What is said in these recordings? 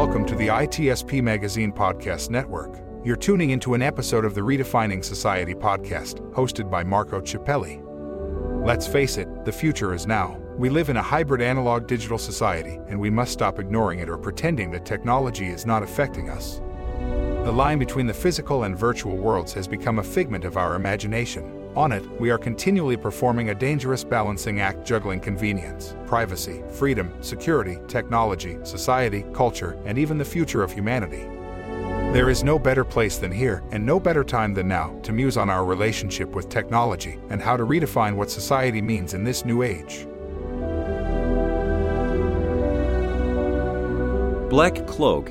Welcome to the ITSPmagazine Podcast Network. You're tuning into an episode of the Redefining Society podcast, hosted by Marco Ciappelli. Let's face it, the future is now. We live in a hybrid analog digital society, and we must stop ignoring it or pretending that technology is not affecting us. The line between the physical and virtual worlds has become a figment of our imagination. On it, we are continually performing a dangerous balancing act juggling convenience, privacy, freedom, security, technology, society, culture, and even the future of humanity. There is no better place than here, and no better time than now, to muse on our relationship with technology and how to redefine what society means in this new age. Black Cloak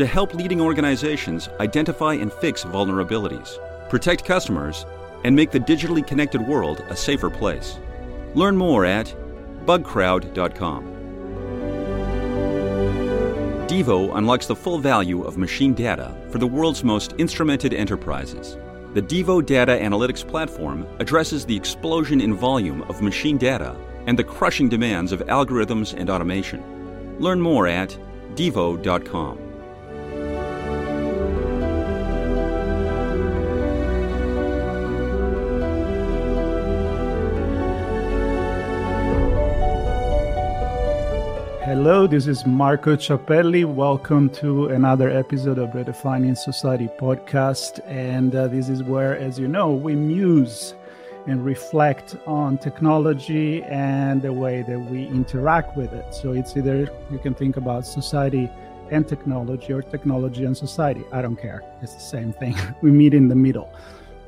to help leading organizations identify and fix vulnerabilities, protect customers, and make the digitally connected world a safer place. Learn more at bugcrowd.com. Devo unlocks the full value of machine data for the world's most instrumented enterprises. The Devo Data Analytics Platform addresses the explosion in volume of machine data and the crushing demands of algorithms and automation. Learn more at devo.com. Hello, this is Marco Ciappelli. Welcome to another episode of Redefining Society podcast. And uh, this is where, as you know, we muse and reflect on technology and the way that we interact with it. So it's either you can think about society and technology or technology and society. I don't care. It's the same thing. we meet in the middle.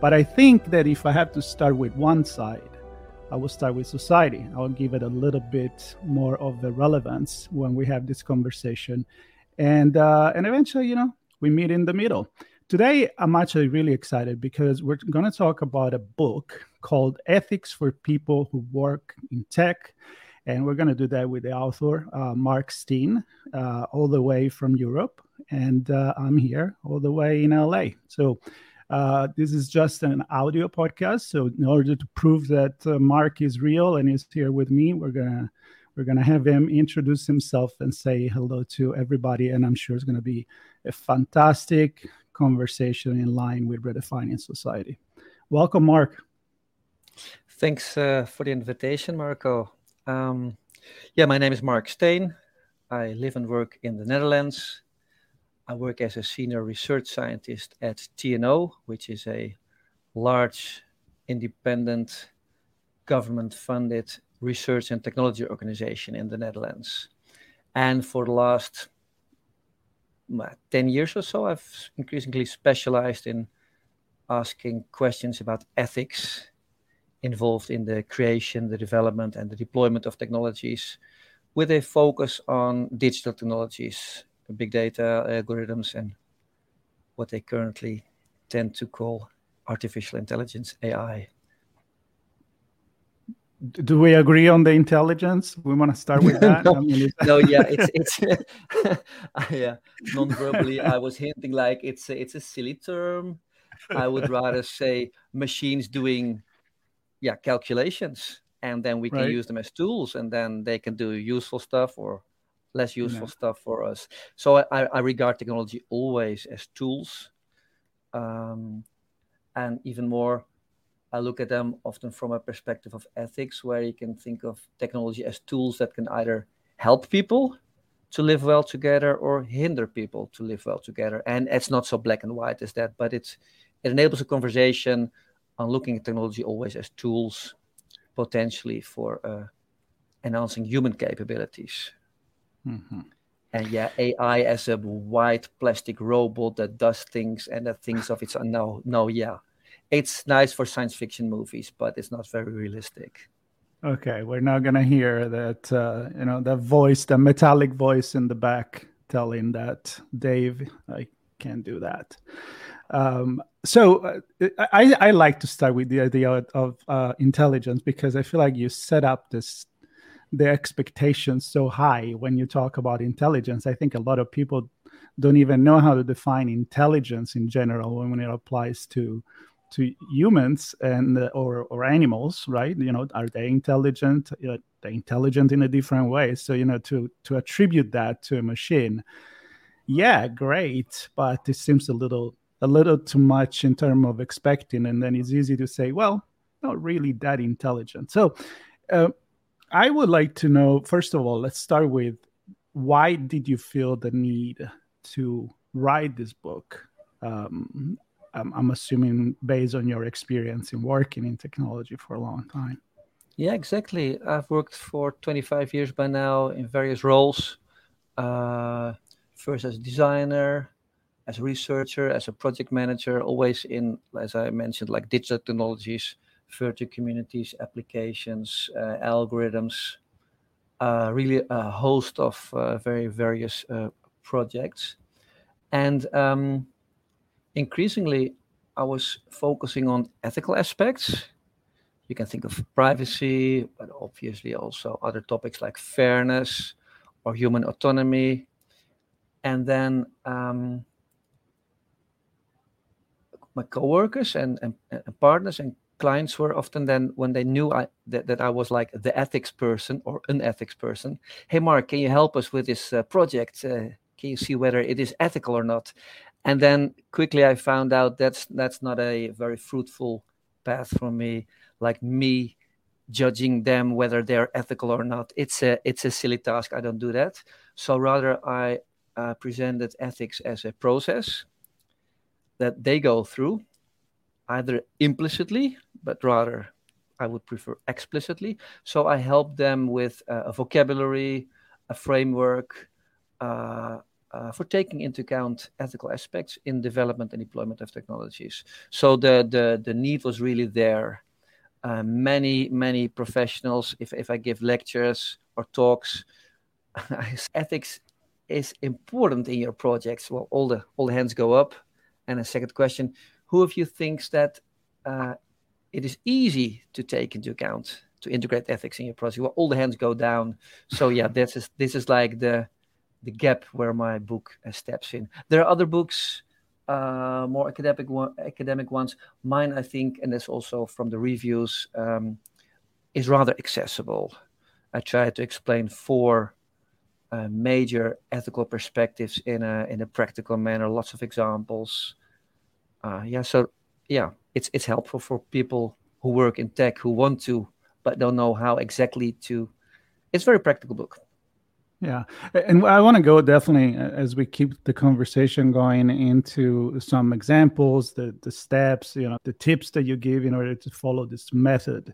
But I think that if I have to start with one side, I will start with society. I'll give it a little bit more of the relevance when we have this conversation, and uh, and eventually, you know, we meet in the middle. Today, I'm actually really excited because we're going to talk about a book called Ethics for People Who Work in Tech. And we're going to do that with the author, uh, Marc Steen, uh, all the way from Europe. And uh, I'm here all the way in LA. So uh, this is just an audio podcast. So in order to prove that uh, Marc is real and is here with me, we're gonna we're gonna have him introduce himself and say hello to everybody. And I'm sure it's gonna be a fantastic conversation in line with redefining society. Welcome, Marc. Thanks uh, for the invitation, Marco. Um, yeah, my name is Marc Steen. I live and work in the Netherlands. I work as a senior research scientist at TNO, which is a large independent government funded research and technology organization in the Netherlands. And for the last 10 years or so, I've increasingly specialized in asking questions about ethics involved in the creation, the development, and the deployment of technologies with a focus on digital technologies big data algorithms and what they currently tend to call artificial intelligence AI. Do we agree on the intelligence? We want to start with that. no, I mean, no, yeah, it's it's yeah. Non-verbally, I was hinting like it's a, it's a silly term. I would rather say machines doing yeah calculations, and then we can right. use them as tools, and then they can do useful stuff or less useful yeah. stuff for us. So I, I, regard technology always as tools, um, and even more, I look at them often from a perspective of ethics, where you can think of technology as tools that can either help people to live well together or hinder people to live well together. And it's not so black and white as that, but it's it enables a conversation on looking at technology always as tools potentially for uh, enhancing human capabilities. Mm-hmm. And yeah, AI as a white plastic robot that does things and that thinks of its own. No, no, yeah. It's nice for science fiction movies, but it's not very realistic. Okay, we're now gonna hear that uh, you know that voice, the metallic voice in the back telling that Dave, I can't do that. Um, so uh, I, I like to start with the idea of uh, intelligence because I feel like you set up this the expectations so high when you talk about intelligence. I think a lot of people don't even know how to define intelligence in general when it applies to to humans and uh, or or animals, right? You know, are they intelligent? They intelligent in a different way. So you know, to to attribute that to a machine, yeah, great, but it seems a little a little too much in terms of expecting, and then it's easy to say, well, not really that intelligent. So. Uh, I would like to know, first of all, let's start with why did you feel the need to write this book? Um, I'm, I'm, assuming based on your experience in working in technology for a long time. Yeah, exactly. I've worked for 25 years by now in various roles. Uh, first as a designer, as a researcher, as a project manager, always in, as I mentioned, like digital technologies virtual communities, applications, uh, algorithms, uh, really a host of uh, very various projects. And um, increasingly, I was focusing on ethical aspects. You can think of privacy, but obviously also other topics like fairness or human autonomy. And then um, my coworkers and, and, and, partners and clients were often then when they knew I, that, that I was like the ethics person or an ethics person. Hey, Marc, can you help us with this uh, project? Uh, can you see whether it is ethical or not? And then quickly I found out that's that's not a very fruitful path for me. Like me judging them whether they're ethical or not. It's a it's a silly task. I don't do that. So rather I uh, presented ethics as a process that they go through either implicitly, but rather I would prefer explicitly. So I help them with uh, a vocabulary, a framework uh, uh, for taking into account ethical aspects in development and deployment of technologies. So the the, the need was really there. Uh, many many professionals, if if I give lectures or talks, ethics is important in your projects. Well, all the all the hands go up. And a second question: who of you thinks that uh, it is easy to take into account to integrate ethics in your process? Well, all the hands go down. So yeah, this is this is like the the gap where my book uh, steps in. There are other books, uh, more academic one, academic ones. Mine, I think, and that's also from the reviews, um, is rather accessible. I try to explain four uh, major ethical perspectives in a in a practical manner. Lots of examples uh, yeah, so yeah, it's it's helpful for people who work in tech who want to but don't know how exactly to. It's very practical book. Yeah, and I want to go definitely as we keep the conversation going into some examples, the the steps, you know, the tips that you give in order to follow this method.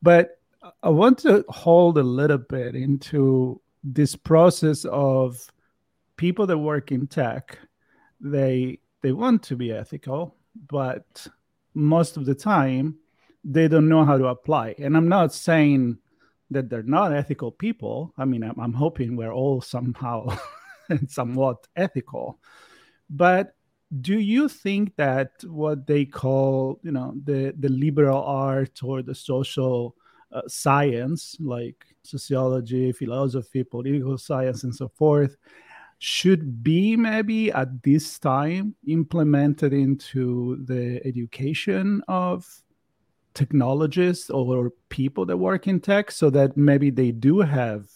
But I want to hold a little bit into this process of people that work in tech. They they want to be ethical, but most of the time they don't know how to apply. And I'm not saying that they're not ethical people. I mean, I'm, I'm hoping we're all somehow somewhat ethical. But do you think that what they call, you know, the the liberal art or the social uh, science, like sociology, philosophy, political science, and so forth, should be maybe at this time implemented into the education of technologists or people that work in tech so that maybe they do have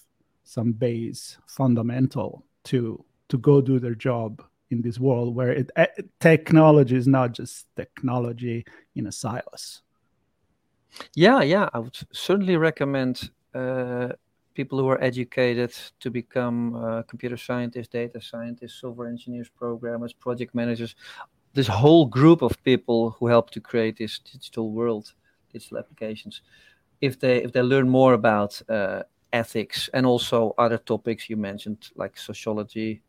some base fundamental to to go do their job in this world where it, uh, technology is not just technology in a silos. Yeah yeah i would certainly recommend uh, people who are educated to become uh, computer scientists, data scientists, software engineers, programmers, project managers. this whole group of people who help to create this digital world, digital applications, if they if they learn more about uh, ethics and also other topics you mentioned like sociology,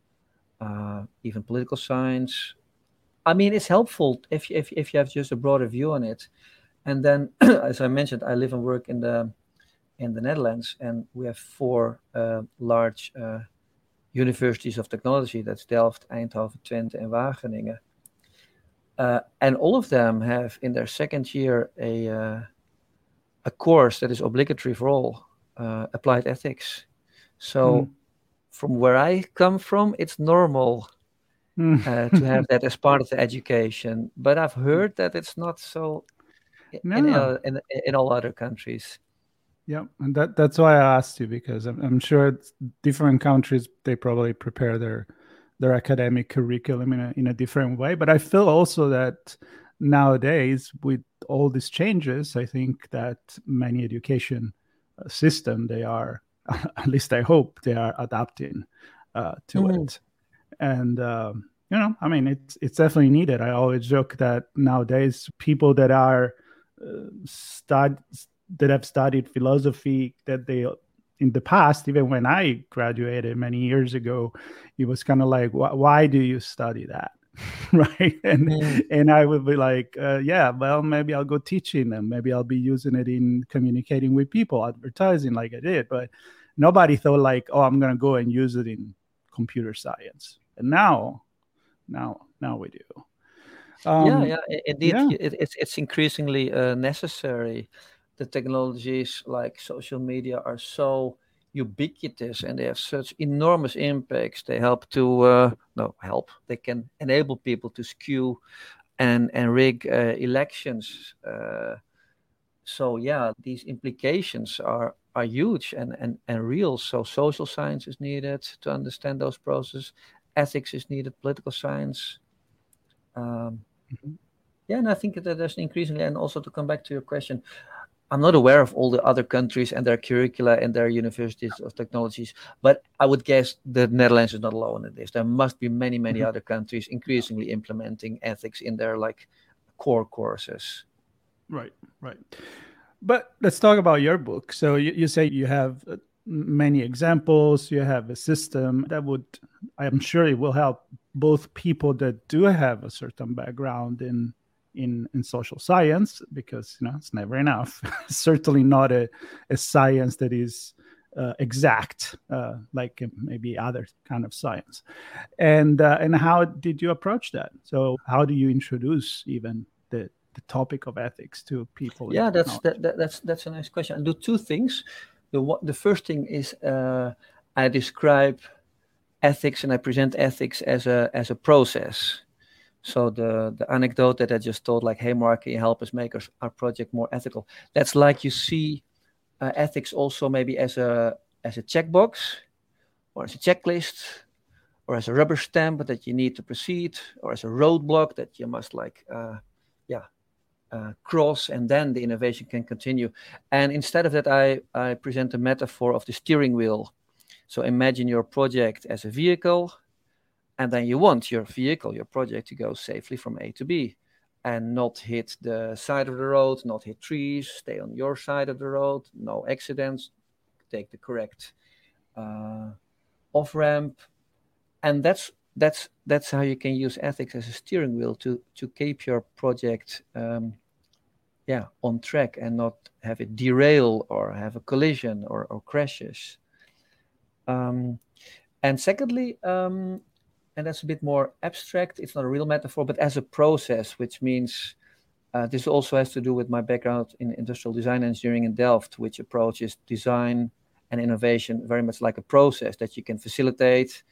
uh, even political science. I mean, it's helpful if if if you have just a broader view on it. And then, as I mentioned, I live and work in the in the Netherlands, and we have four uh, large uh, universities of technology. That's Delft, Eindhoven, Twente, and Wageningen. Uh, and all of them have in their second year a uh, a course that is obligatory for all uh, applied ethics. So, mm. from where I come from, it's normal mm. to have that as part of the education. But I've heard that it's not so no. in all other countries. Yeah, and that that's why I asked you because I'm, I'm sure different countries they probably prepare their their academic curriculum in a in a different way. But I feel also that nowadays with all these changes, I think that many education uh, system they are at least I hope they are adapting uh, to mm. it, and. Um, you know, I mean, it's it's definitely needed. I always joke that nowadays people that are uh, stud that have studied philosophy that they in the past even when i graduated many years ago it was kind of like why do you study that? Right? And mm. and i would be like uh, yeah well maybe i'll go teaching them. Maybe i'll be using it in communicating with people advertising like i did. But nobody thought like oh i'm going to go and use it in computer science. And now now now we do. Um, yeah yeah indeed yeah. It, it's it's increasingly uh, necessary the technologies like social media are so ubiquitous and they have such enormous impacts. They help to uh, no help. They can enable people to skew and and rig uh, elections. Uh, so yeah, these implications are are huge and, and and real. So social science is needed to understand those processes. Ethics is needed. Political science. Um, mm-hmm. Yeah, and I think that there's increasingly, and also to come back to your question, I'm not aware of all the other countries and their curricula and their universities of technologies, but I would guess the Netherlands is not alone in this. There must be many, many mm-hmm. other countries increasingly implementing ethics in their like core courses. Right, right. But let's talk about your book. So you, you say you have uh, many examples, you have a system that would, I'm sure it will help both people that do have a certain background in in in social science because you know it's never enough. Certainly not a, a science that is uh, exact uh, like maybe other kind of science. And uh, and how did you approach that? So how do you introduce even the the topic of ethics to people yeah that's that, that, that's that's a nice question. I do two things the the first thing is uh, i describe ethics and i present ethics as a as a process so the the anecdote that I just told, like, "Hey, Marc, can you help us make our, our project more ethical?" That's like you see uh, ethics also maybe as a as a checkbox, or as a checklist, or as a rubber stamp that you need to proceed, or as a roadblock that you must like, uh, yeah, uh, cross, and then the innovation can continue. And instead of that, I I present a metaphor of the steering wheel. So imagine your project as a vehicle and then you want your vehicle, your project to go safely from A to B and not hit the side of the road, not hit trees, stay on your side of the road, no accidents, take the correct uh, off ramp, and that's that's that's how you can use ethics as a steering wheel to to keep your project um, yeah on track and not have it derail or have a collision or, or crashes. Um, and secondly um, and that's a bit more abstract. It's not a real metaphor, but as a process, which means uh, this also has to do with my background in industrial design engineering in Delft, which approaches design and innovation very much like a process that you can facilitate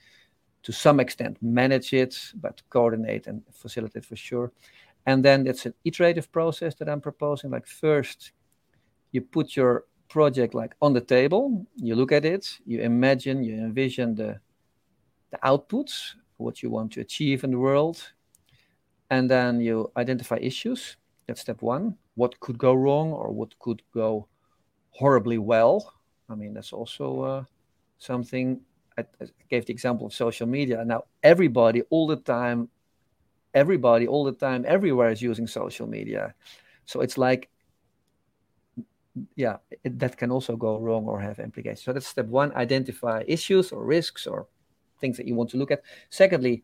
to some extent, manage it, but coordinate and facilitate for sure. And then it's an iterative process that I'm proposing. Like first, you put your project like on the table, you look at it, you imagine, you envision the the outputs what you want to achieve in the world. And then you identify issues. That's step one. What could go wrong or what could go horribly well? I mean, that's also uh, something. I, I, gave the example of social media. Now, everybody all the time everybody all the time, everywhere is using social media. So it's like, yeah, it, that can also go wrong or have implications. So that's step one: identify issues or risks or things that you want to look at. Secondly,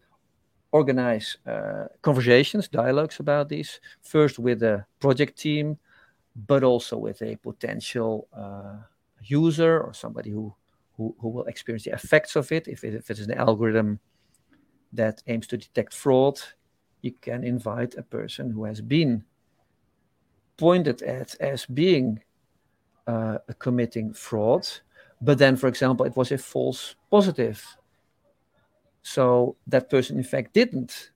organize uh, conversations, dialogues about these. First with the project team, but also with a potential uh, user or somebody who, who, who will experience the effects of it. If, it. if it is an algorithm that aims to detect fraud, you can invite a person who has been pointed at as being uh, committing fraud, but then, for example, it was a false positive. So that person, in fact, didn't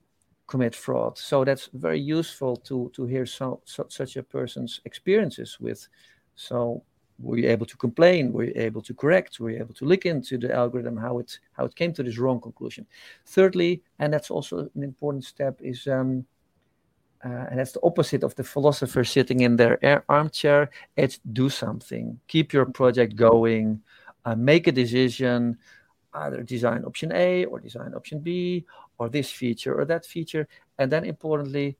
commit fraud. So that's very useful to to hear so, so, such a person's experiences with. So were you able to complain? Were you able to correct? Were you able to look into the algorithm how it how it came to this wrong conclusion? Thirdly, and that's also an important step, is um, uh, and that's the opposite of the philosopher sitting in their air- armchair. It's do something, keep your project going, uh, make a decision, either design option A or design option B, or this feature or that feature, and then importantly,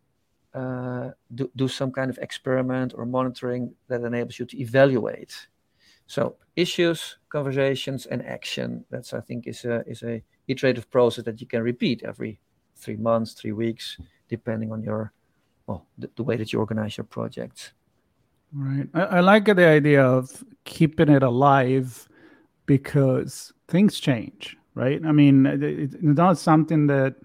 uh, do, do some kind of experiment or monitoring that enables you to evaluate. So issues, conversations, and action. That's I think is a is a iterative process that you can repeat every three months, three weeks, depending on your well the, the way that you organize your projects. Right. I, I like the idea of keeping it alive because things change, right? I mean, it, it's not something that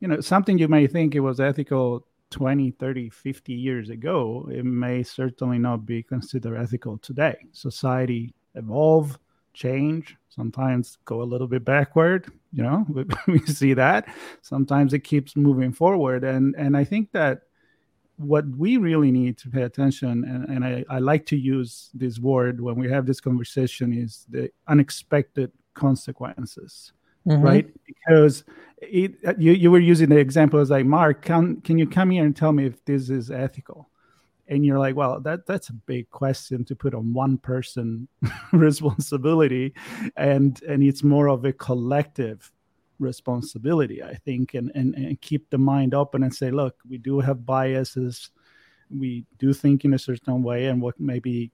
you know something you may think it was ethical 20 30 50 years ago it may certainly not be considered ethical today. Society evolve change sometimes go a little bit backward you know we see that. Sometimes it keeps moving forward. And and i think that what we really need to pay attention and, and I, I like to use this word when we have this conversation is the unexpected consequences mm-hmm. right? Because it, you, you were using the example as like, Marc, can, can you come here and tell me if this is ethical? And you're like, well, that that's a big question to put on one person responsibility, and and it's more of a collective responsibility, I think, and, and and keep the mind open and say, look, we do have biases, we do think in a certain way, and what may be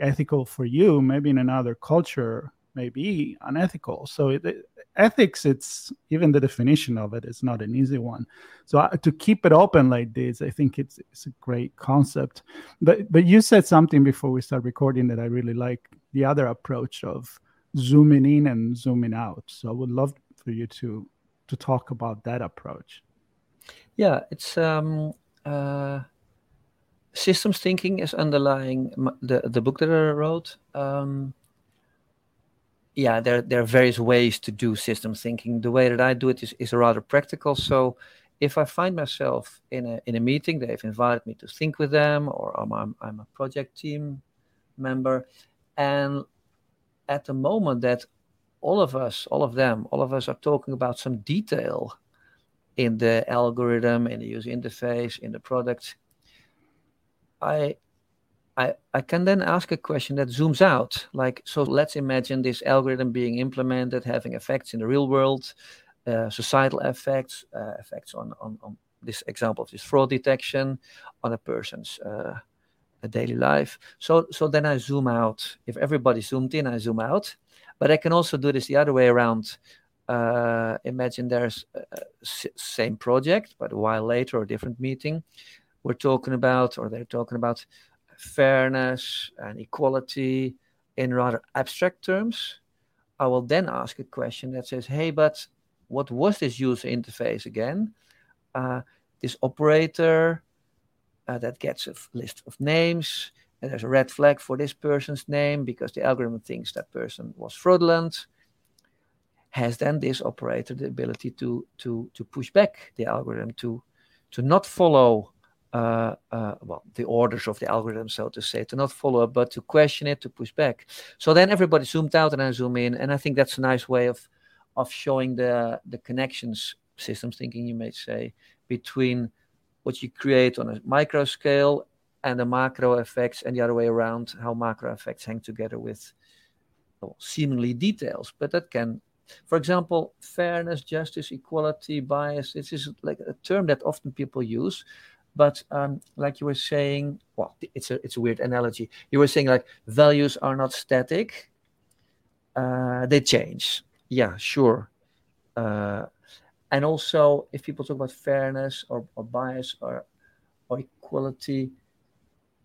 ethical for you, maybe in another culture may be unethical. So it, ethics it's even the definition of it is not an easy one. So uh, to keep it open like this i think it's it's a great concept. But but you said something before we start recording that i really like the other approach of zooming in and zooming out. So i would love for you to to talk about that approach. Yeah it's um uh systems thinking is underlying the the book that i wrote. Um yeah, there there are various ways to do system thinking. The way that I do it is, is rather practical. So if I find myself in a in a meeting, they've invited me to think with them, or I'm I'm, I'm a project team member, and at the moment that all of us, all of them, all of us are talking about some detail in the algorithm, in the user interface, in the product. I I, I can then ask a question that zooms out. Like, so let's imagine this algorithm being implemented, having effects in the real world, uh, societal effects, uh, effects on, on, on this example of this fraud detection, on a person's uh, a daily life. So, so then I zoom out. If everybody zoomed in, I zoom out. But I can also do this the other way around. Uh, imagine there's same project, but a while later or different meeting. We're talking about, or they're talking about fairness and equality in rather abstract terms, I will then ask a question that says, hey, but what was this user interface again? Uh, this operator uh, that gets a list of names, and there's a red flag for this person's name because the algorithm thinks that person was fraudulent. Has then this operator the ability to to to push back the algorithm to to not follow uh, uh, well, the orders of the algorithm, so to say, to not follow up, but to question it, to push back. So then everybody zoomed out and I zoom in, and I think that's a nice way of of showing the the connections, systems thinking, you may say, between what you create on a micro scale and the macro effects, and the other way around, how macro effects hang together with well, seemingly details, but that can for example, fairness, justice, equality, bias. This is like a term that often people use, but um, like you were saying, well, it's a it's a weird analogy. You were saying like values are not static; uh, they change. Yeah, sure. Uh, and also, if people talk about fairness or, or bias or or equality,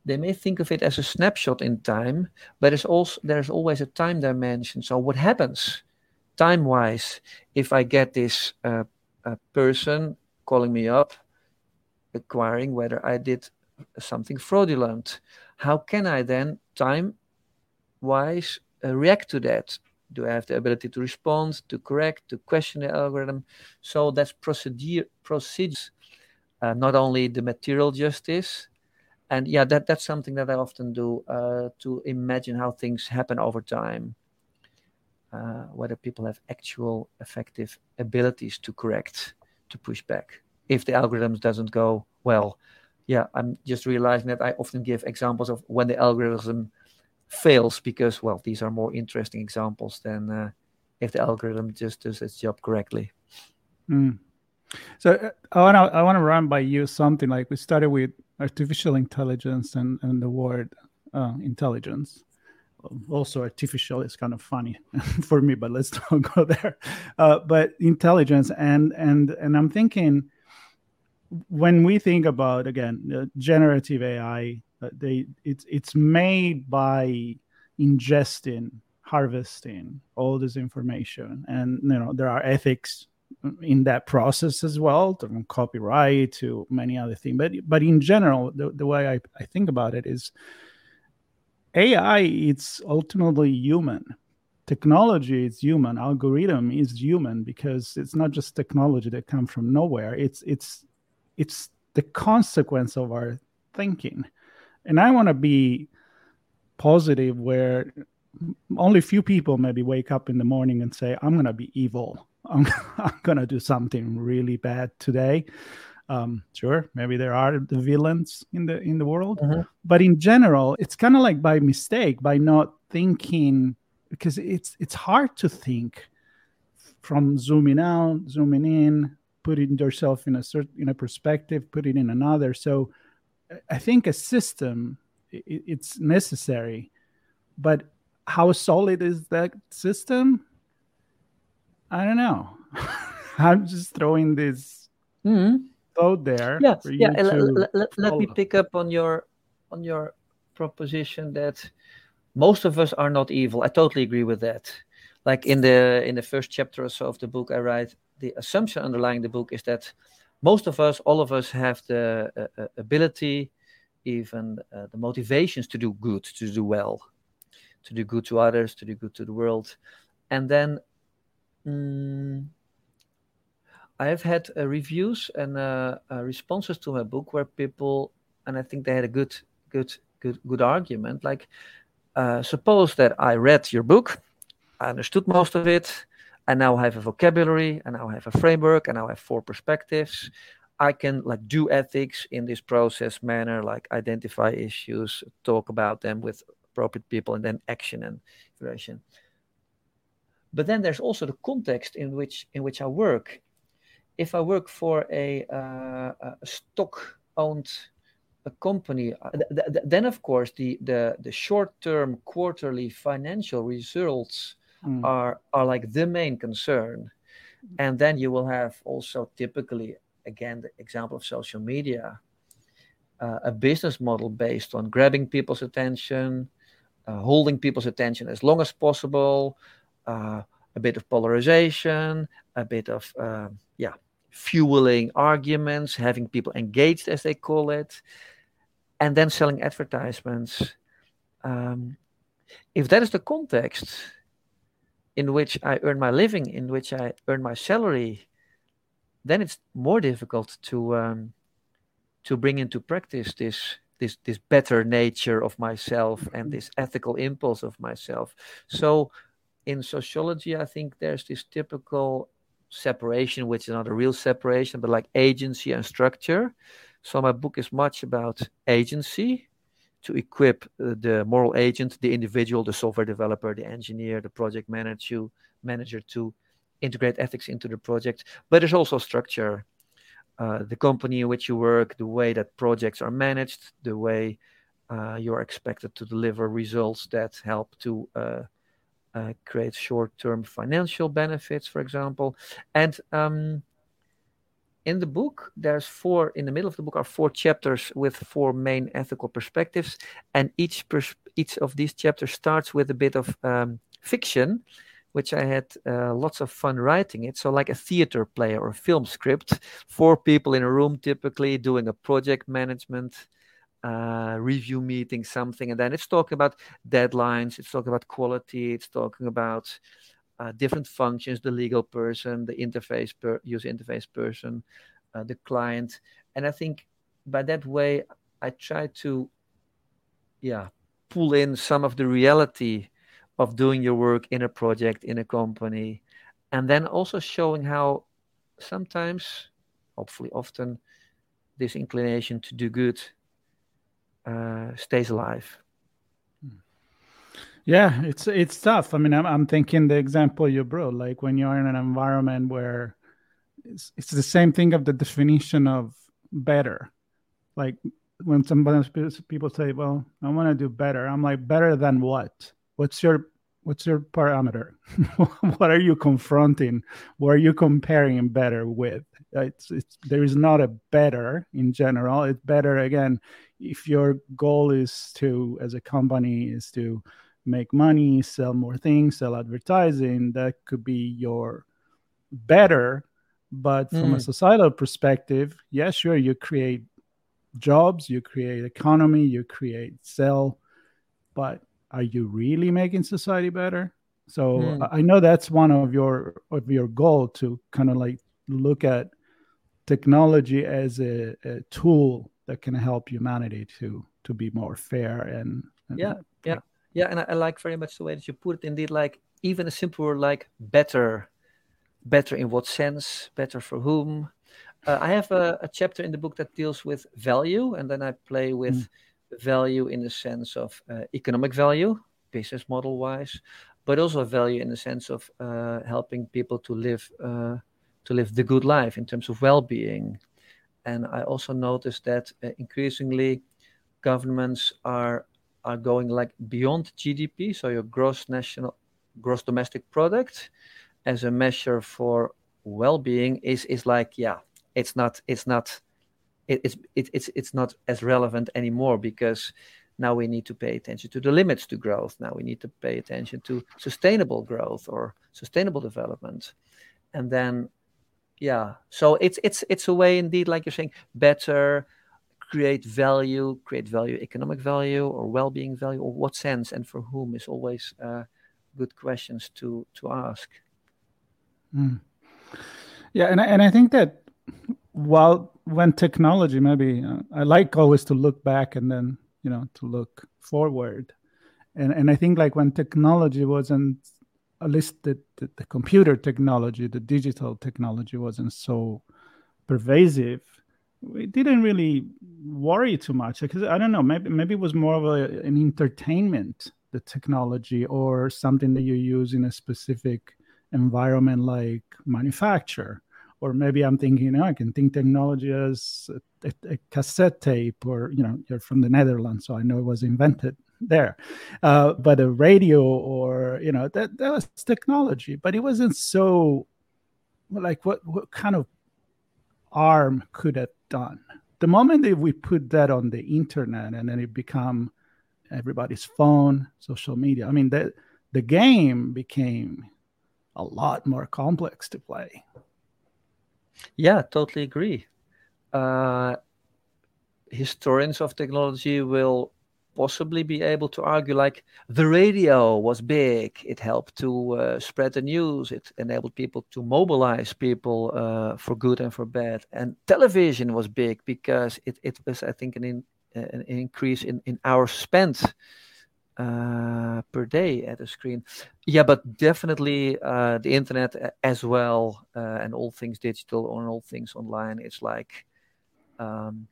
they may think of it as a snapshot in time, but there's also there's always a time dimension. So what happens time-wise if I get this uh, person calling me up, acquiring whether I did something fraudulent? How can I then time-wise uh, react to that? Do I have the ability to respond, to correct, to question the algorithm? So that's procedure procedures, uh, not only the material justice, and yeah that that's something that i often do uh, to imagine how things happen over time uh, whether people have actual effective abilities to correct to push back if the algorithms doesn't go well yeah i'm just realizing that i often give examples of when the algorithm fails because well these are more interesting examples than uh, if the algorithm just does its job correctly mm. so uh, i want to i want to run by you something like we started with artificial intelligence and, and the word uh, intelligence. Also, artificial is kind of funny for me, but let's not go there. Uh, but intelligence and and and I'm thinking when we think about again generative AI, uh, they it's it's made by ingesting harvesting all this information and you know there are ethics in that process as well, from copyright to many other things. But but in general, the, the way I, I think about it is AI it's ultimately human. Technology is human. Algorithm is human because it's not just technology that comes from nowhere. It's it's it's the consequence of our thinking. And I want to be positive where only few people maybe wake up in the morning and say, I'm going to be evil I'm, I'm gonna do something really bad today. Um, sure, maybe there are the villains in the in the world, mm-hmm. but in general, it's kind of like by mistake, by not thinking, because it's it's hard to think from zooming out, zooming in, putting yourself in a certain in a perspective, putting in another. So, I think a system it's necessary, but how solid is that system? I don't know. I'm just throwing this mm-hmm. thought there. Yeah, yeah. Let, let, let me pick up on your on your proposition that most of us are not evil. I totally agree with that. Like in the in the first chapter or so of the book, I write the assumption underlying the book is that most of us, all of us, have the uh, uh ability, even uh, the motivations to do good, to do well, to do good to others, to do good to the world, and then Mm, I have had uh, reviews and uh, uh, responses to my book where people, and I think they had a good, good, good, good argument. Like, suppose that I read your book, I understood most of it, I now have a vocabulary, I now have a framework, I now have four perspectives. I can like do ethics in this process manner, like identify issues, talk about them with appropriate people, and then action and evaluation. But then there's also the context in which in which I work. If I work for a, uh, a stock-owned a company, th- th- then of course the the, the short-term quarterly financial results mm. are are like the main concern, and then you will have also typically again the example of social media, uh, a business model based on grabbing people's attention, uh, holding people's attention as long as possible, uh, a bit of polarization, a bit of uh, yeah, fueling arguments, having people engaged as they call it, and then selling advertisements. Um, if that is the context in which I earn my living, in which I earn my salary, then it's more difficult to um, to bring into practice this this this better nature of myself and this ethical impulse of myself. So in sociology, I think there's this typical separation, which is not a real separation, but like agency and structure. So my book is much about agency to equip uh, the moral agent, the individual, the software developer, the engineer, the project manager, manager to integrate ethics into the project. But there's also structure. Uh, the company in which you work, the way that projects are managed, the way uh, you're expected to deliver results that help to uh, uh create short-term financial benefits, for example. And um, in the book, there's four. In the middle of the book are four chapters with four main ethical perspectives, and each pers- each of these chapters starts with a bit of um, fiction which I had uh, lots of fun writing it. So, like a theater play or a film script, four people in a room typically doing a project management uh, review meeting, something, and then it's talking about deadlines, it's talking about quality, it's talking about uh, different functions the legal person, the interface per- user interface person, uh, the client. And I think by that way, I try to, yeah, pull in some of the reality of doing your work in a project in a company and then also showing how sometimes hopefully often this inclination to do good uh, stays alive yeah it's it's tough. I mean I'm, I'm thinking the example you brought like when you're in an environment where it's, it's the same thing of the definition of better. Like when sometimes people say well i want to do better. I'm like better than what? What's your what's your parameter? What are you confronting? What are you comparing better with? It's, it's there is not a better in general. It's better again if your goal is to as a company is to make money sell more things sell advertising that could be your better but from mm. a societal perspective yeah sure you create jobs you create economy you create sell but are you really making society better? So mm. I know that's one of your of your goal to kind of like look at technology as a, a, tool that can help humanity to to be more fair and, and yeah yeah yeah and I, I, like very much the way that you put it. Indeed like even a simple word like better better in what sense better for whom. Uh, i have a, a, chapter in the book that deals with value and then i play with mm. value in the sense of uh, economic value, business model wise, but also value in the sense of uh, helping people to live uh, to live the good life in terms of well-being. And I also noticed that uh, increasingly governments are are going like beyond GDP, so your gross national gross domestic product, as a measure for well-being is is like yeah, it's not it's not it, it's it, it's it's not as relevant anymore because now we need to pay attention to the limits to growth. Now we need to pay attention to sustainable growth or sustainable development, and then yeah, so it's it's it's a way indeed, like you're saying, better create value, create value, economic value or well-being value, or what sense and for whom is always uh, good questions to to ask. Mm. Yeah, and I, and I think that while when technology maybe uh, i like always to look back and then you know to look forward and and i think like when technology wasn't at least the, the, the computer technology the digital technology wasn't so pervasive we didn't really worry too much because i don't know maybe maybe it was more of a, an entertainment the technology or something that you use in a specific environment like manufacture or maybe I'm thinking, know, I can think technology as a, a, a, cassette tape, or you know, you're from the Netherlands, so I know it was invented there. Uh, but a radio, or you know, that that was technology, but it wasn't so like what what kind of arm could have done. The moment that we put that on the internet and then it become everybody's phone, social media. I mean, the the game became a lot more complex to play. Yeah, totally agree. Uh, historians of technology will possibly be able to argue like the radio was big it helped to uh, spread the news it enabled people to mobilize people uh, for good and for bad and television was big because it, it was i think an, in, an increase in, in hours spent uh, per day at a screen. Yeah, but definitely uh, the internet as well, uh, and all things digital and all things online. It's like, um,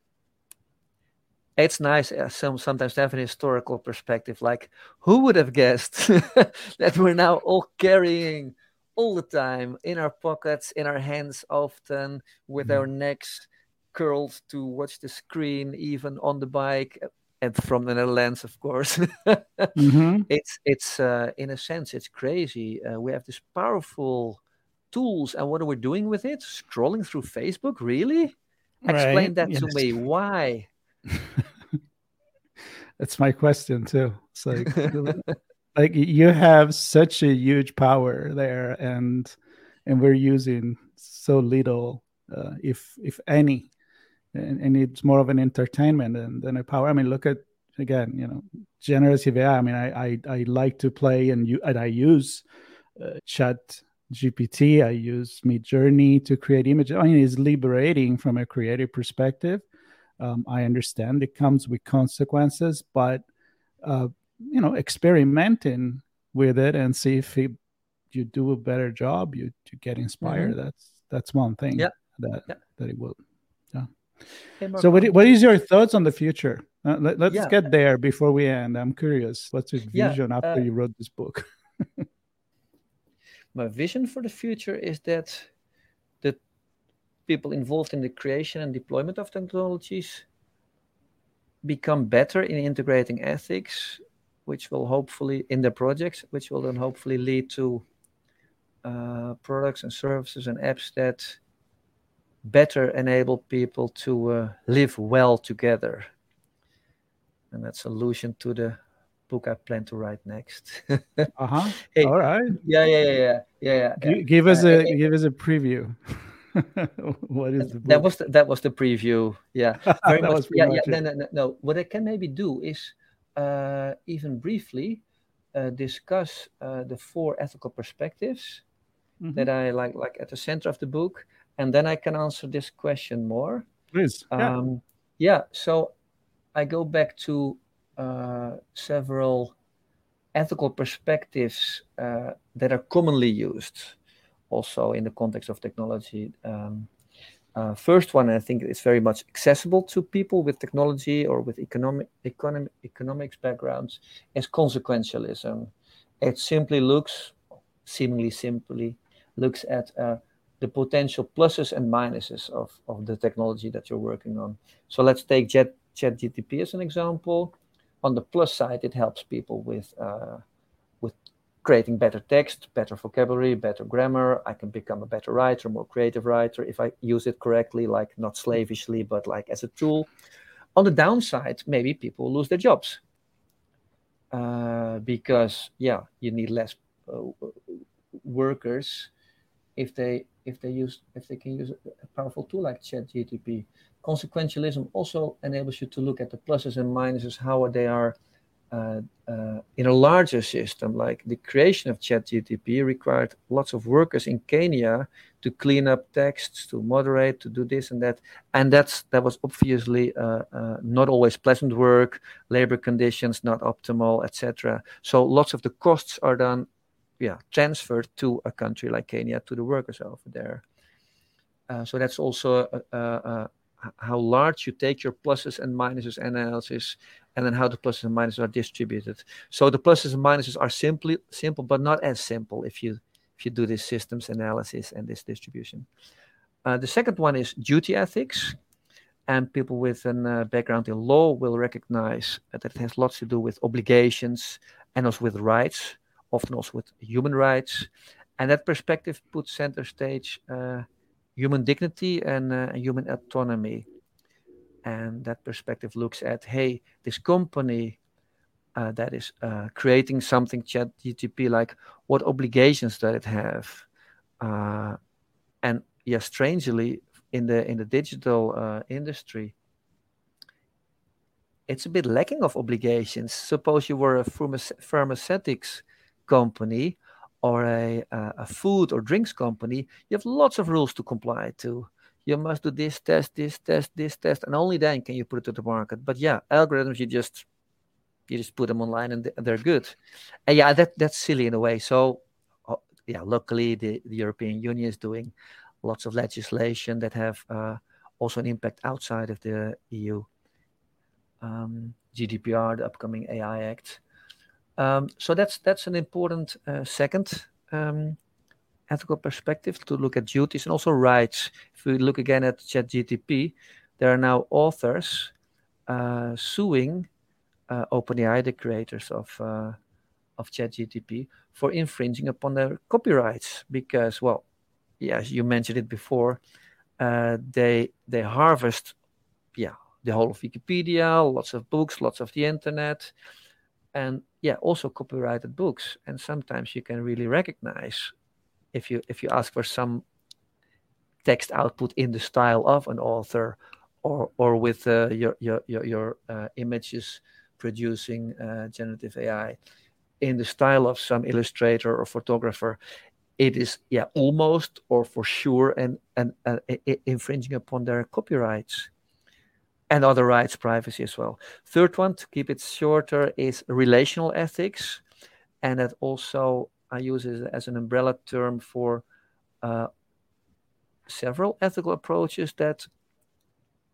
it's nice uh, some sometimes to have an historical perspective. Like, who would have guessed that we're now all carrying all the time in our pockets, in our hands, often with mm. our necks curled to watch the screen, even on the bike, and from the Netherlands, of course. mm-hmm. It's it's uh, in a sense it's crazy. Uh, we have this powerful tools, and what are we doing with it? Scrolling through Facebook, really? Right. Explain that yes. to me. Why? That's my question too. It's like like you have such a huge power there, and and we're using so little, uh, if if any, and, and, it's more of an entertainment than, than a power. I mean, look at again, you know, generative AI. I mean, I I, I like to play and you and I use uh, Chat GPT. I use Midjourney to create images. I mean, it's liberating from a creative perspective. Um, I understand it comes with consequences, but uh, you know, experimenting with it and see if it, you do a better job, you you get inspired. Mm-hmm. That's that's one thing. Yeah. That yeah. that it will. Yeah. So what what is your thoughts on the future? Uh, let, us yeah. get there before we end. I'm curious. What's your vision after uh, you wrote this book? my vision for the future is that people involved in the creation and deployment of technologies become better in integrating ethics, which will hopefully, in their projects, which will then hopefully lead to uh, products and services and apps that better enable people to uh, live well together. And that's allusion to the book I plan to write next. uh huh. Hey, All right. Yeah, yeah, yeah, yeah, yeah. yeah. Give, give us uh, a give us a preview. what is the book? that was the, that was the preview yeah very much yeah yeah no, no, no, what i can maybe do is uh, even briefly uh, discuss uh, the four ethical perspectives mm-hmm. that i like like at the center of the book and then i can answer this question more please um, yeah. yeah so i go back to uh, several ethical perspectives uh, that are commonly used also in the context of technology. Um, uh, first one, I think it's very much accessible to people with technology or with economic, economic economics backgrounds, is consequentialism. It simply looks, seemingly simply, looks at uh, the potential pluses and minuses of, of the technology that you're working on. So let's take Chat, ChatGTP as an example. On the plus side, it helps people with uh, creating better text, better vocabulary, better grammar. I can become a better writer, more creative writer if I use it correctly, like not slavishly, but like as a tool. On the downside, maybe people lose their jobs uh, because yeah, you need less uh, workers if they if they use if they can use a powerful tool like ChatGTP. Consequentialism also enables you to look at the pluses and minuses, how they are uh, uh, in a larger system, like the creation of ChatGTP required lots of workers in Kenya to clean up texts, to moderate, to do this and that, and that's that was obviously uh, uh, not always pleasant work, labor conditions not optimal, etc. So lots of the costs are done, yeah, transferred to a country like Kenya to the workers over there. Uh, so that's also how large you take your pluses and minuses analysis and then how the pluses and minuses are distributed. So the pluses and minuses are simply simple, but not as simple if you if you do this systems analysis and this distribution. Uh, the second one is duty ethics, and people with a uh, background in law will recognize that it has lots to do with obligations and also with rights, often also with human rights, and that perspective puts center stage uh, human dignity and uh, human autonomy. And that perspective looks at hey this company uh, that is uh, creating something chat gtp like what obligations does it have? Uh, and yeah strangely in the in the digital uh, industry it's a bit lacking of obligations. Suppose you were a pharmaceutics company or a, a food or drinks company you have lots of rules to comply to you must do this test, this test, this test, and only then can you put it to the market. But yeah, algorithms you just you just put them online and they're good. And yeah, that that's silly in a way. So uh, yeah, luckily the, the European Union is doing lots of legislation that have uh, also an impact outside of the EU. Um, GDPR, the upcoming AI Act. Um, so that's that's an important uh, second um, ethical perspective to look at duties and also rights. If we look again at ChatGTP, there are now authors uh, suing uh, OpenAI, the creators of uh, of ChatGTP, for infringing upon their copyrights because, well, yes, you mentioned it before. Uh, they they harvest, yeah, the whole of Wikipedia, lots of books, lots of the internet, and yeah, also copyrighted books. And sometimes you can really recognize if you if you ask for some text output in the style of an author, or or with uh, your your your, your uh, images producing uh, generative AI in the style of some illustrator or photographer, it is yeah almost or for sure and and infringing upon their copyrights and other rights privacy as well. Third one to keep it shorter is relational ethics and that also i use it as an umbrella term for uh, several ethical approaches that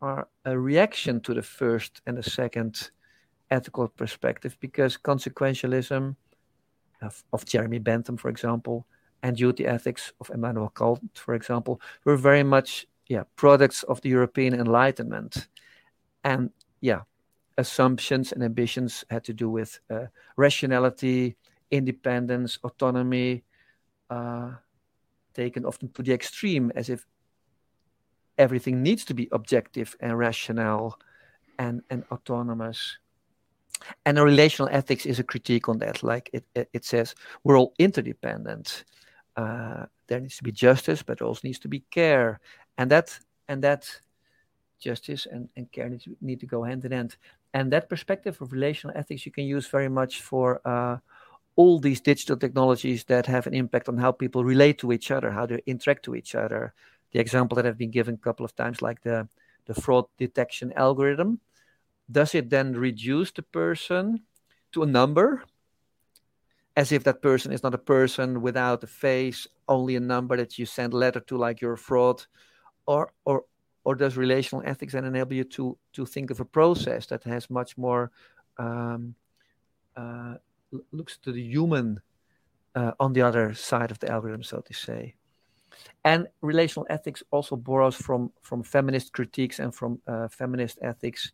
are a reaction to the first and the second ethical perspective because consequentialism of, of Jeremy Bentham, for example, and duty ethics of Immanuel Kant, for example, were very much yeah products of the European Enlightenment, and yeah, assumptions and ambitions had to do with uh, rationality, independence, autonomy, uh, taken often to the extreme, as if everything needs to be objective and rational and, and autonomous. And a relational ethics is a critique on that. Like it, it, says we're all interdependent. Uh, there needs to be justice but also needs to be care. And that and that justice and, and care need to, need to go hand in hand. And that perspective of relational ethics you can use very much for uh, all these digital technologies that have an impact on how people relate to each other how they interact to each other. The example that i've been given a couple of times like the the fraud detection algorithm does it then reduce the person to a number? As if that person is not a person without a face only a number that you send a letter to like you're a fraud? Or or or does relational ethics then enable you to to think of a process that has much more um, uh, looks to the human uh, on the other side of the algorithm so to say and relational ethics also borrows from from feminist critiques and from uh, feminist ethics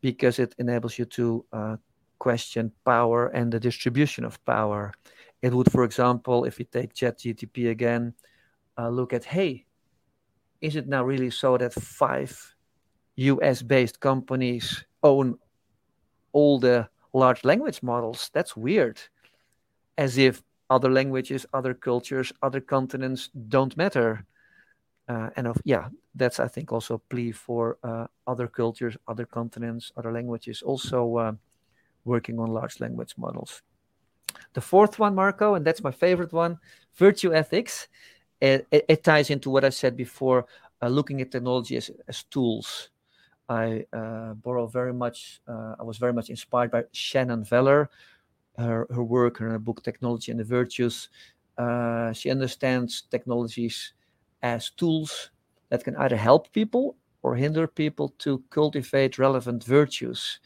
because it enables you to uh, question power and the distribution of power. It would, for example, if we take ChatGTP again, uh, look at hey, is it now really so that five US based companies own all the large language models? That's weird. As if other languages, other cultures, other continents don't matter. Uh, and of yeah, that's I think also a plea for uh, other cultures, other continents, other languages, also uh, working on large language models. The fourth one, Marco, and that's my favorite one, virtue ethics. It, it, ties into what I said before, uh, looking at technology as, as tools. I uh, borrow very much. Uh, I was very much inspired by Shannon Vallor, her her work, her book Technology and the Virtues. she understands technologies as tools that can either help people or hinder people to cultivate relevant virtues.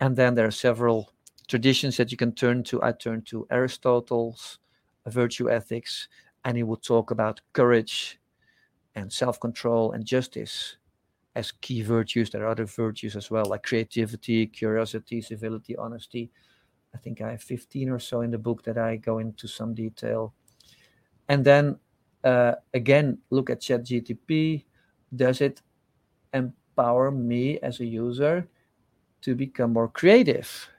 And then there are several traditions that you can turn to. I turn to Aristotle's virtue ethics, and he would talk about courage and self control and justice as key virtues. There are other virtues as well, like creativity, curiosity, civility, honesty. I think I have 15 or so in the book that I go into some detail. And then uh, again, look at ChatGTP. Does it empower me as a user to become more creative?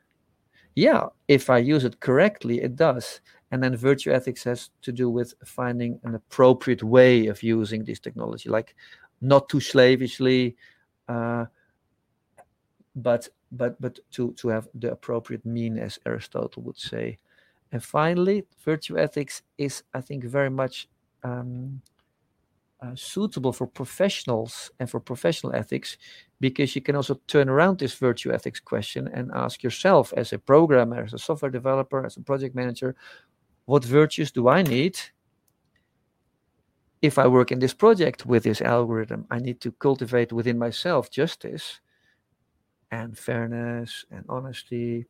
Yeah, if I use it correctly, it does. And then virtue ethics has to do with finding an appropriate way of using this technology, like not too slavishly, uh, but but but to to have the appropriate mean, as Aristotle would say. And finally, virtue ethics is, I think, very much um, uh, suitable for professionals and for professional ethics because you can also turn around this virtue ethics question and ask yourself as a programmer as a software developer as a project manager what virtues do i need? If i work in this project with this algorithm i need to cultivate within myself justice and fairness and honesty.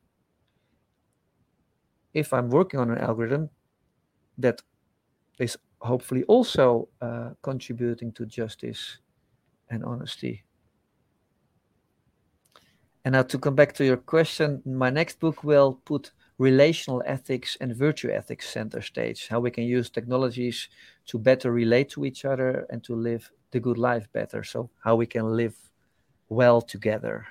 If i'm working on an algorithm that is hopefully also uh, contributing to justice and honesty. And now to come back to your question, my next book will put relational ethics and virtue ethics center stage, how we can use technologies to better relate to each other and to live the good life better. So, how we can live well together.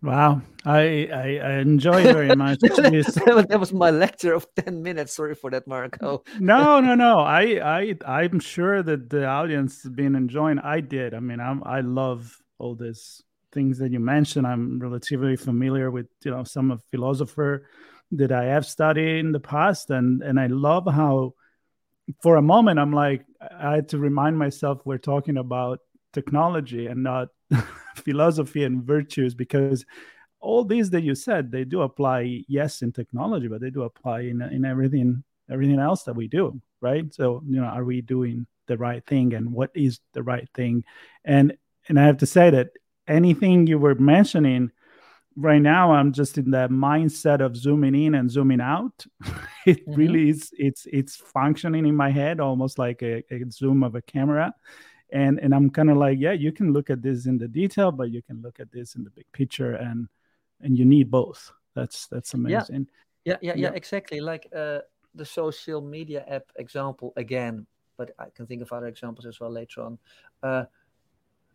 Wow, I I, I enjoy very much that was my lecture of ten minutes. Sorry for that, Marco. no, no, no. I I I'm sure that the audience has been enjoying. I did. I mean, I'm I love all this things that you mentioned. I'm relatively familiar with you know some of philosopher that I have studied in the past, and and I love how for a moment I'm like I had to remind myself we're talking about technology and not philosophy and virtues because all these that you said they do apply yes in technology but they do apply in in everything everything else that we do right? So you know are we doing the right thing and what is the right thing? And and i have to say that anything you were mentioning right now i'm just in that mindset of zooming in and zooming out. It mm-hmm. really is it's it's functioning in my head almost like a, a zoom of a camera and and i'm kind of like yeah you can look at this in the detail but you can look at this in the big picture and and you need both that's that's amazing yeah yeah yeah, yeah. exactly like uh the social media app example again but i can think of other examples as well later on uh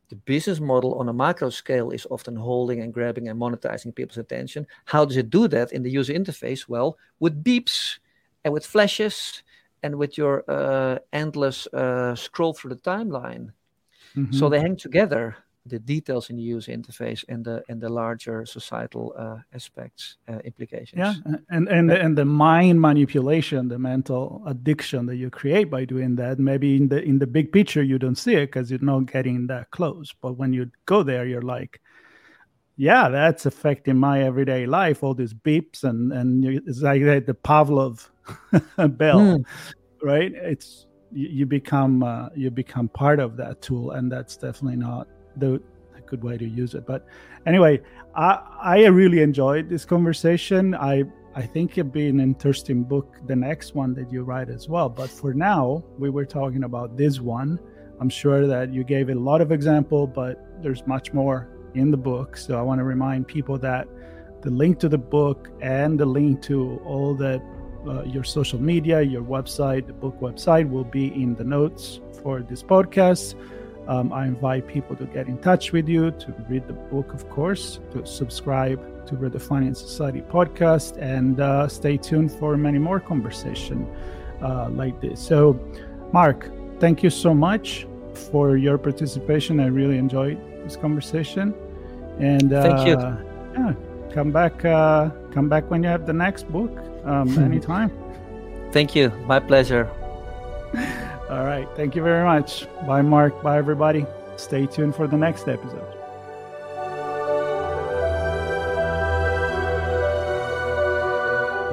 the business model on a macro scale is often holding and grabbing and monetizing people's attention. How does it do that in the user interface? Well, with beeps and with flashes and with your uh, endless uh, scroll through the timeline. Mm-hmm. So they hang together the details in the user interface and the and the larger societal uh, aspects uh, implications yeah and and the, and the mind manipulation the mental addiction that you create by doing that maybe in the in the big picture you don't see it because you're not getting that close but when you go there you're like yeah that's affecting my everyday life all these beeps and and it's like the pavlov bell mm. right it's you, you become uh, you become part of that tool and that's definitely not the a good way to use it. But anyway, I I really enjoyed this conversation. I I think it'd be an interesting book, the next one that you write as well. But for now, we were talking about this one. I'm sure that you gave a lot of example, but there's much more in the book. So I want to remind people that the link to the book and the link to all the uh, your social media, your website, the book website will be in the notes for this podcast. Um, I invite people to get in touch with you, to read the book, of course, to subscribe to Redefining Society podcast, and uh, stay tuned for many more conversation uh, like this. So, Marc, thank you so much for your participation. I really enjoyed this conversation, and uh, thank you. Yeah, come back. Uh, come back when you have the next book. Um, anytime. Thank you. My pleasure. All right. Thank you very much. Bye, Marc. Bye, everybody. Stay tuned for the next episode.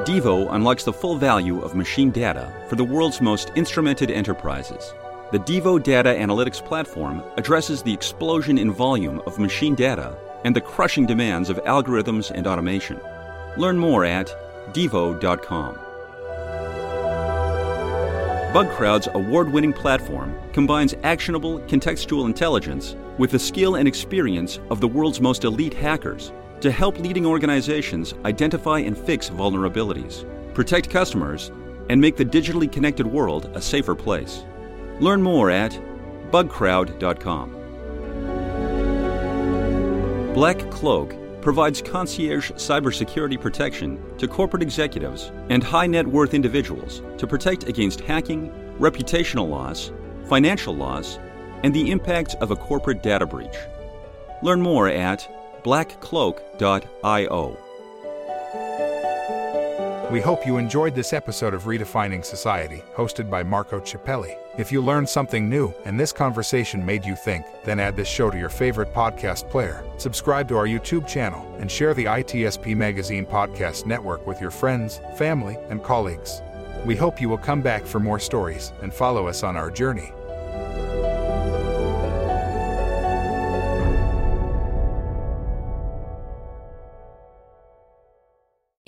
Devo unlocks the full value of machine data for the world's most instrumented enterprises. The Devo Data Analytics Platform addresses the explosion in volume of machine data and the crushing demands of algorithms and automation. Learn more at devo.com. Bugcrowd's award winning platform combines actionable contextual intelligence with the skill and experience of the world's most elite hackers to help leading organizations identify and fix vulnerabilities, protect customers, and make the digitally connected world a safer place. Learn more at bugcrowd.com. Black Cloak provides concierge cybersecurity protection to corporate executives and high net worth individuals to protect against hacking, reputational loss, financial loss, and the impacts of a corporate data breach. Learn more at blackcloak.io. We hope you enjoyed this episode of Redefining Society, hosted by Marco Ciappelli. If you learned something new and this conversation made you think, then add this show to your favorite podcast player, subscribe to our YouTube channel, and share the ITSPmagazine Podcast Network with your friends, family, and colleagues. We hope you will come back for more stories and follow us on our journey.